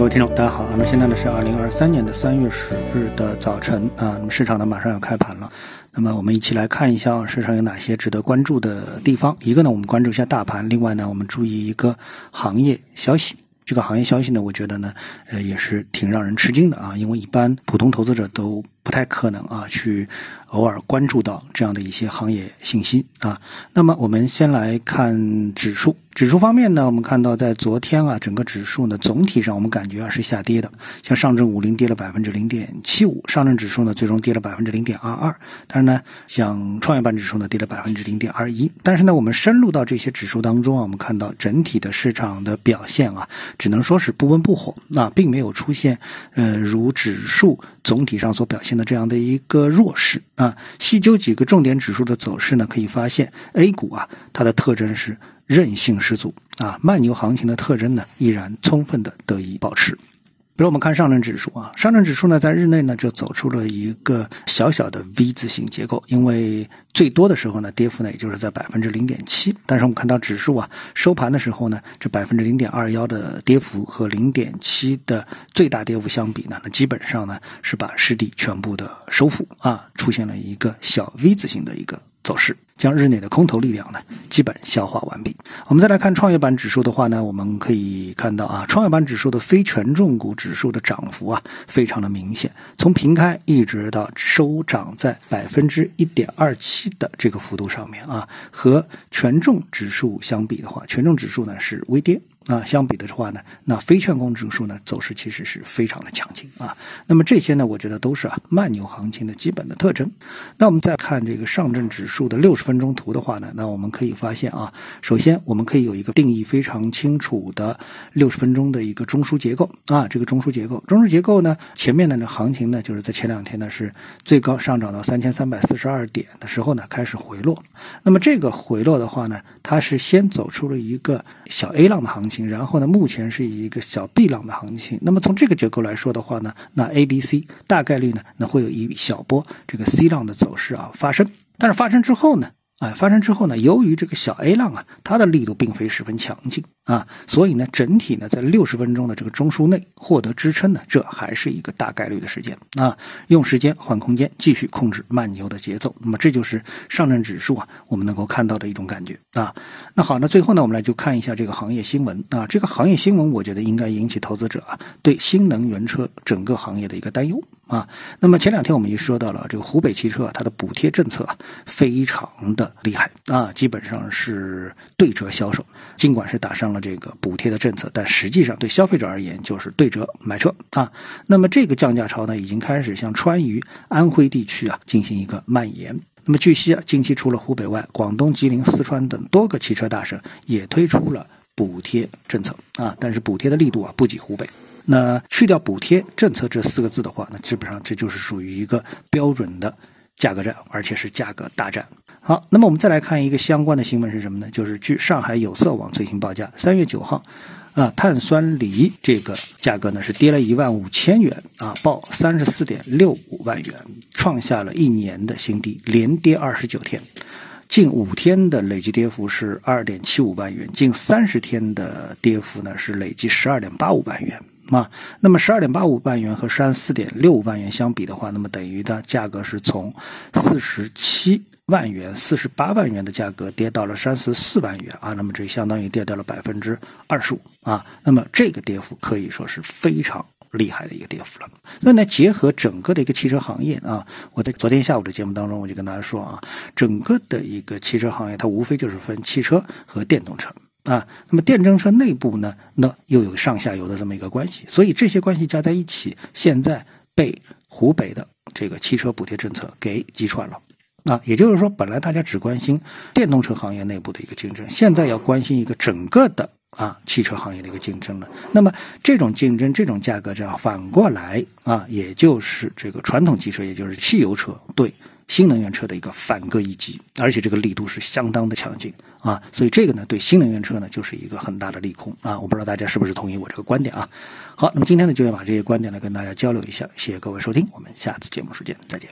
各位听众，大家好啊！那么现在呢是二零二三年的三月十日的早晨啊，那么市场呢马上要开盘了，那么我们一起来看一下市场有哪些值得关注的地方。一个呢，我们关注一下大盘；另外呢，我们注意一个行业消息。这个行业消息呢，我觉得呢，呃，也是挺让人吃惊的啊，因为一般普通投资者都不太可能啊去。偶尔关注到这样的一些行业信息啊，那么我们先来看指数。指数方面呢，我们看到在昨天啊，整个指数呢总体上我们感觉啊是下跌的。像上证五零跌了百分之零点七五，上证指数呢最终跌了百分之零点二二。当然呢，像创业板指数呢跌了百分之零点二一。但是呢，我们深入到这些指数当中啊，我们看到整体的市场的表现啊，只能说是不温不火啊，并没有出现呃如指数总体上所表现的这样的一个弱势。啊，细究几个重点指数的走势呢，可以发现 A 股啊，它的特征是韧性十足啊，慢牛行情的特征呢，依然充分的得以保持。比如我们看上证指数啊，上证指数呢在日内呢就走出了一个小小的 V 字形结构，因为最多的时候呢跌幅呢也就是在百分之零点七，但是我们看到指数啊收盘的时候呢，这百分之零点二幺的跌幅和零点七的最大跌幅相比呢，那基本上呢是把失地全部的收复啊，出现了一个小 V 字形的一个。走势将日内的空头力量呢基本消化完毕。我们再来看创业板指数的话呢，我们可以看到啊，创业板指数的非权重股指数的涨幅啊非常的明显，从平开一直到收涨在百分之一点二七的这个幅度上面啊，和权重指数相比的话，权重指数呢是微跌。啊，相比的话呢，那非券工指数呢走势其实是非常的强劲啊。那么这些呢，我觉得都是啊慢牛行情的基本的特征。那我们再看这个上证指数的六十分钟图的话呢，那我们可以发现啊，首先我们可以有一个定义非常清楚的六十分钟的一个中枢结构啊。这个中枢结构，中枢结构呢，前面的呢行情呢，就是在前两天呢是最高上涨到三千三百四十二点的时候呢开始回落。那么这个回落的话呢，它是先走出了一个小 A 浪的行情。然后呢，目前是一个小 B 浪的行情。那么从这个结构来说的话呢，那 A、B、C 大概率呢，那会有一小波这个 C 浪的走势啊发生。但是发生之后呢？哎，发生之后呢，由于这个小 A 浪啊，它的力度并非十分强劲啊，所以呢，整体呢，在六十分钟的这个中枢内获得支撑呢，这还是一个大概率的时间啊。用时间换空间，继续控制慢牛的节奏。那么这就是上证指数啊，我们能够看到的一种感觉啊。那好，那最后呢，我们来就看一下这个行业新闻啊。这个行业新闻，我觉得应该引起投资者啊对新能源车整个行业的一个担忧啊。那么前两天我们也说到了这个湖北汽车它的补贴政策啊，非常的。厉害啊！基本上是对折销售，尽管是打上了这个补贴的政策，但实际上对消费者而言就是对折买车啊。那么这个降价潮呢，已经开始向川渝、安徽地区啊进行一个蔓延。那么据悉啊，近期除了湖北外，广东、吉林、四川等多个汽车大省也推出了补贴政策啊，但是补贴的力度啊不及湖北。那去掉补贴政策这四个字的话，那基本上这就是属于一个标准的。价格战，而且是价格大战。好，那么我们再来看一个相关的新闻是什么呢？就是据上海有色网最新报价，三月九号，啊，碳酸锂这个价格呢是跌了一万五千元啊，报三十四点六五万元，创下了一年的新低，连跌二十九天，近五天的累计跌幅是二点七五万元，近三十天的跌幅呢是累计十二点八五万元。啊，那么十二点八五万元和三十四点六五万元相比的话，那么等于的价格是从四十七万元、四十八万元的价格跌到了三十四万元啊，那么这相当于跌掉了百分之二十五啊，那么这个跌幅可以说是非常厉害的一个跌幅了。所以呢，结合整个的一个汽车行业啊，我在昨天下午的节目当中我就跟大家说啊，整个的一个汽车行业它无非就是分汽车和电动车。啊，那么电动车内部呢，那又有上下游的这么一个关系，所以这些关系加在一起，现在被湖北的这个汽车补贴政策给击穿了。啊，也就是说，本来大家只关心电动车行业内部的一个竞争，现在要关心一个整个的啊汽车行业的一个竞争了。那么这种竞争，这种价格战，反过来啊，也就是这个传统汽车，也就是汽油车对。新能源车的一个反戈一击，而且这个力度是相当的强劲啊，所以这个呢对新能源车呢就是一个很大的利空啊，我不知道大家是不是同意我这个观点啊。好，那么今天呢就要把这些观点呢跟大家交流一下，谢谢各位收听，我们下次节目时间再见。